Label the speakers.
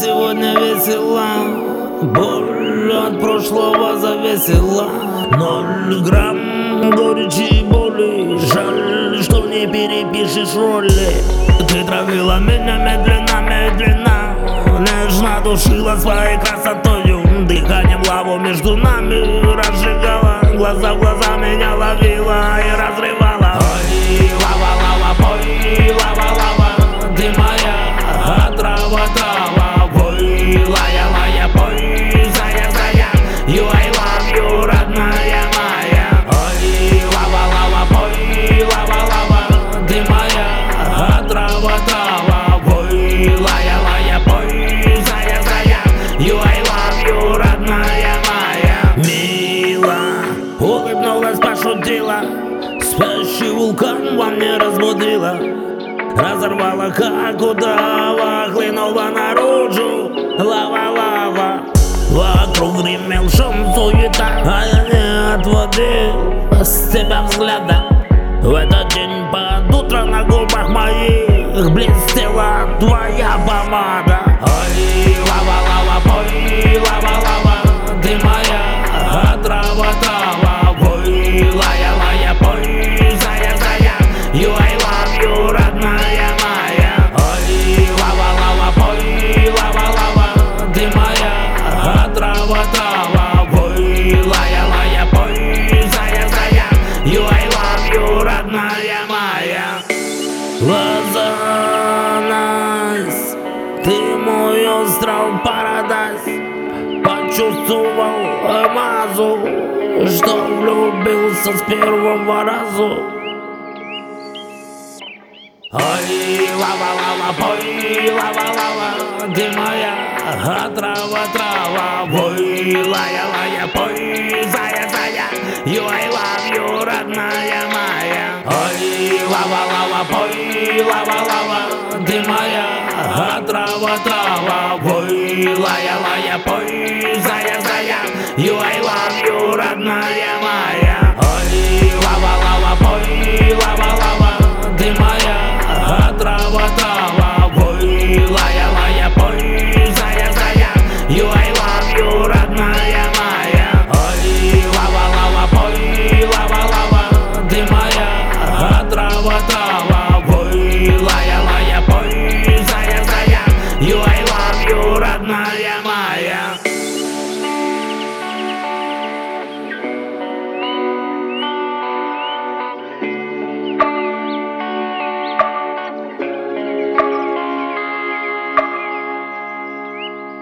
Speaker 1: сегодня весела Боль от прошлого завесила Ноль грамм горечи и боли Жаль, что не перепишешь роли Ты травила меня медленно, медленно Нежно душила своей красотою. Дыханием лаву между нами разжигала Глаза в глаза меня ловила You, родная моя. Ой, лава, лава, пой, лава, лава Ты моя. Отрава, трава Пой, лая, лая, пой, зая, зая You, I love you, родная моя. Мила, улыбнулась, пошутила. Спящий вулкан во мне разбудила. Разорвала, как удава Хлынула наружу. Лава, Odri me lëshëm të jeta Aja një atë vëdi Se për vzgleda Vetë të gjenë pa dutra në gopah ma мой остров парадайз. Почувствовал амазу Что влюбился с первого разу. Ой, лава, лава, пой, лава, лава Ты моя трава. Пой, лая, лая, пой, зая, зая You, I love you, родная моя. Ой, лава, лава, пой, лава, лава Ты моя отрава, трава Пой, лая, лая, пой, зая, зая. You,